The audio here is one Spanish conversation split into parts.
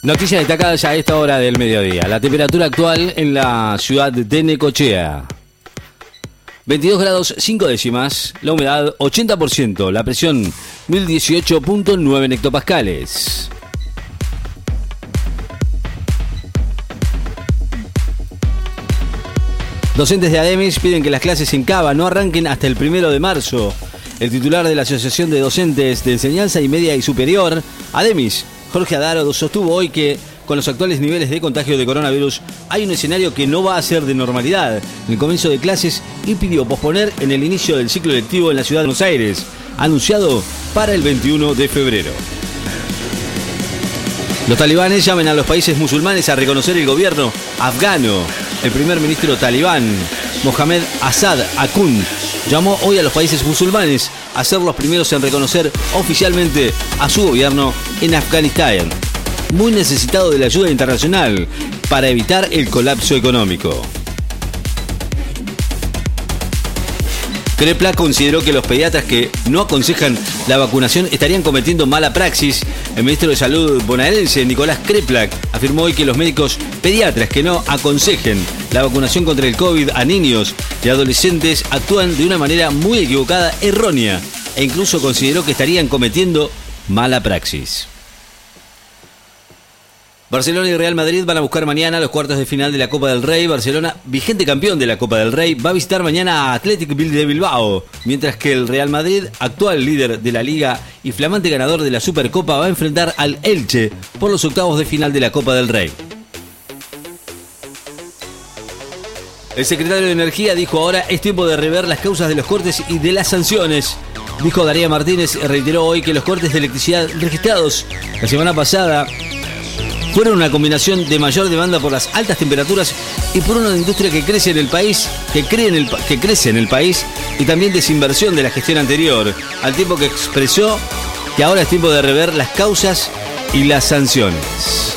Noticias destacadas a esta hora del mediodía. La temperatura actual en la ciudad de Necochea. 22 grados 5 décimas, la humedad 80%, la presión 1018.9 hectopascales. Docentes de ADEMIS piden que las clases en Cava no arranquen hasta el primero de marzo. El titular de la Asociación de Docentes de Enseñanza y Media y Superior, ADEMIS, Jorge Adaro, sostuvo hoy que con los actuales niveles de contagio de coronavirus hay un escenario que no va a ser de normalidad en el comienzo de clases y pidió posponer en el inicio del ciclo lectivo en la ciudad de Buenos Aires, anunciado para el 21 de febrero. Los talibanes llaman a los países musulmanes a reconocer el gobierno afgano. El primer ministro talibán, Mohamed Assad Akun, llamó hoy a los países musulmanes a ser los primeros en reconocer oficialmente a su gobierno en Afganistán, muy necesitado de la ayuda internacional para evitar el colapso económico. Crepla consideró que los pediatras que no aconsejan la vacunación estarían cometiendo mala praxis. El ministro de Salud bonaerense, Nicolás Kreplak, afirmó hoy que los médicos pediatras que no aconsejen la vacunación contra el COVID a niños y adolescentes actúan de una manera muy equivocada, errónea, e incluso consideró que estarían cometiendo mala praxis. Barcelona y Real Madrid van a buscar mañana los cuartos de final de la Copa del Rey. Barcelona, vigente campeón de la Copa del Rey, va a visitar mañana a Athletic de Bilbao, mientras que el Real Madrid, actual líder de la liga y flamante ganador de la Supercopa, va a enfrentar al Elche por los octavos de final de la Copa del Rey. El secretario de Energía dijo ahora es tiempo de rever las causas de los cortes y de las sanciones. Dijo Daría Martínez, reiteró hoy que los cortes de electricidad registrados la semana pasada fueron una combinación de mayor demanda por las altas temperaturas y por una industria que crece en el país, que, que crece en el país y también desinversión de la gestión anterior, al tiempo que expresó que ahora es tiempo de rever las causas y las sanciones.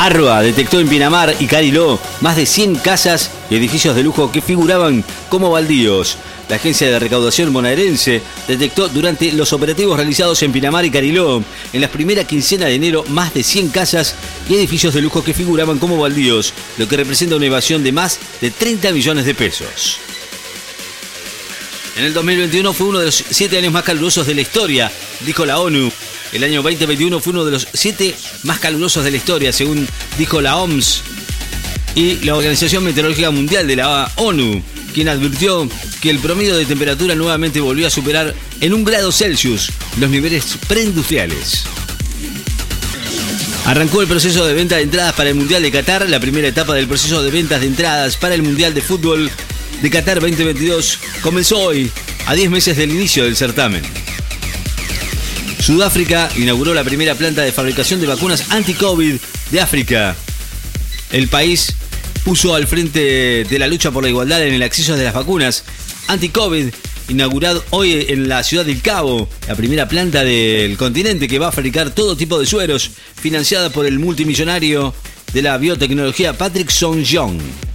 Arroa detectó en Pinamar y Cariló más de 100 casas y edificios de lujo que figuraban como baldíos. La agencia de recaudación bonaerense detectó durante los operativos realizados en Pinamar y Cariló en la primera quincena de enero más de 100 casas y edificios de lujo que figuraban como baldíos, lo que representa una evasión de más de 30 millones de pesos. En el 2021 fue uno de los siete años más calurosos de la historia, dijo la ONU. El año 2021 fue uno de los siete más calurosos de la historia, según dijo la OMS y la Organización Meteorológica Mundial de la ONU quien advirtió que el promedio de temperatura nuevamente volvió a superar en un grado Celsius los niveles preindustriales. Arrancó el proceso de venta de entradas para el Mundial de Qatar. La primera etapa del proceso de ventas de entradas para el Mundial de Fútbol de Qatar 2022 comenzó hoy, a 10 meses del inicio del certamen. Sudáfrica inauguró la primera planta de fabricación de vacunas anti-COVID de África. El país puso al frente de la lucha por la igualdad en el acceso de las vacunas anti-COVID, inaugurado hoy en la ciudad del Cabo, la primera planta del continente que va a fabricar todo tipo de sueros, financiada por el multimillonario de la biotecnología Patrick Song-Jong.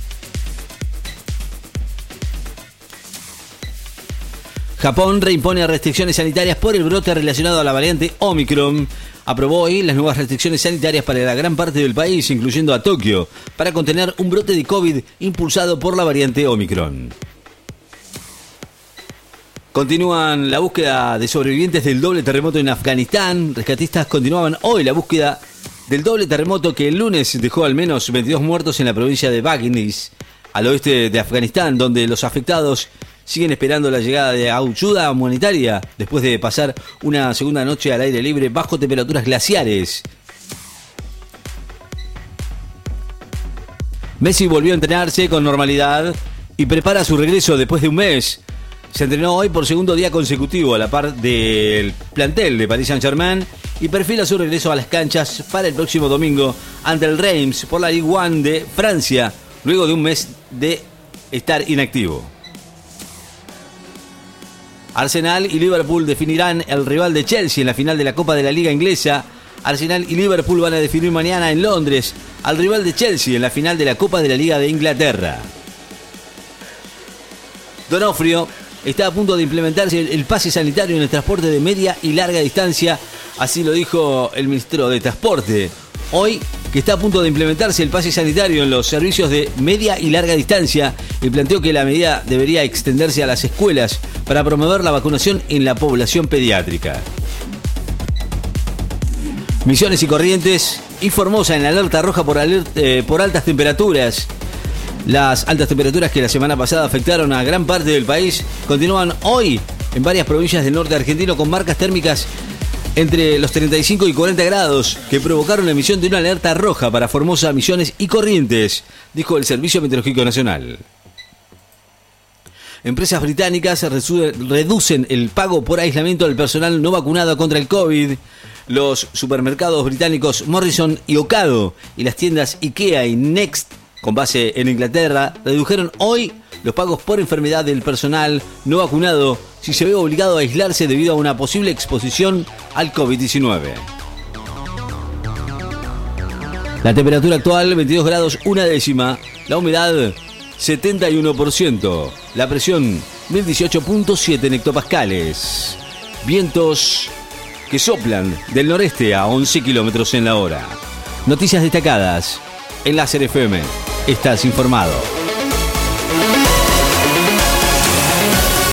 Japón reimpone restricciones sanitarias por el brote relacionado a la variante Omicron aprobó hoy las nuevas restricciones sanitarias para la gran parte del país, incluyendo a Tokio, para contener un brote de COVID impulsado por la variante Omicron. Continúan la búsqueda de sobrevivientes del doble terremoto en Afganistán. Rescatistas continuaban hoy la búsqueda del doble terremoto que el lunes dejó al menos 22 muertos en la provincia de Bagnis, al oeste de Afganistán, donde los afectados siguen esperando la llegada de ayuda humanitaria después de pasar una segunda noche al aire libre bajo temperaturas glaciares. Messi volvió a entrenarse con normalidad y prepara su regreso después de un mes. Se entrenó hoy por segundo día consecutivo a la par del plantel de Paris Saint-Germain y perfila su regreso a las canchas para el próximo domingo ante el Reims por la Ligue 1 de Francia, luego de un mes de estar inactivo. Arsenal y Liverpool definirán el rival de Chelsea en la final de la Copa de la Liga Inglesa. Arsenal y Liverpool van a definir mañana en Londres al rival de Chelsea en la final de la Copa de la Liga de Inglaterra. Donofrio está a punto de implementarse el pase sanitario en el transporte de media y larga distancia, así lo dijo el ministro de Transporte. Hoy que está a punto de implementarse el pase sanitario en los servicios de media y larga distancia y planteó que la medida debería extenderse a las escuelas para promover la vacunación en la población pediátrica. Misiones y Corrientes y Formosa en alerta roja por, eh, por altas temperaturas. Las altas temperaturas que la semana pasada afectaron a gran parte del país continúan hoy en varias provincias del norte argentino con marcas térmicas entre los 35 y 40 grados que provocaron la emisión de una alerta roja para Formosa, Misiones y Corrientes, dijo el Servicio Meteorológico Nacional. Empresas británicas reducen el pago por aislamiento del personal no vacunado contra el COVID. Los supermercados británicos Morrison y Ocado y las tiendas IKEA y Next, con base en Inglaterra, redujeron hoy los pagos por enfermedad del personal no vacunado si se ve obligado a aislarse debido a una posible exposición al COVID-19. La temperatura actual 22 grados una décima, la humedad 71%, la presión 1018.7 hectopascales, vientos que soplan del noreste a 11 kilómetros en la hora. Noticias destacadas en Láser FM. Estás informado.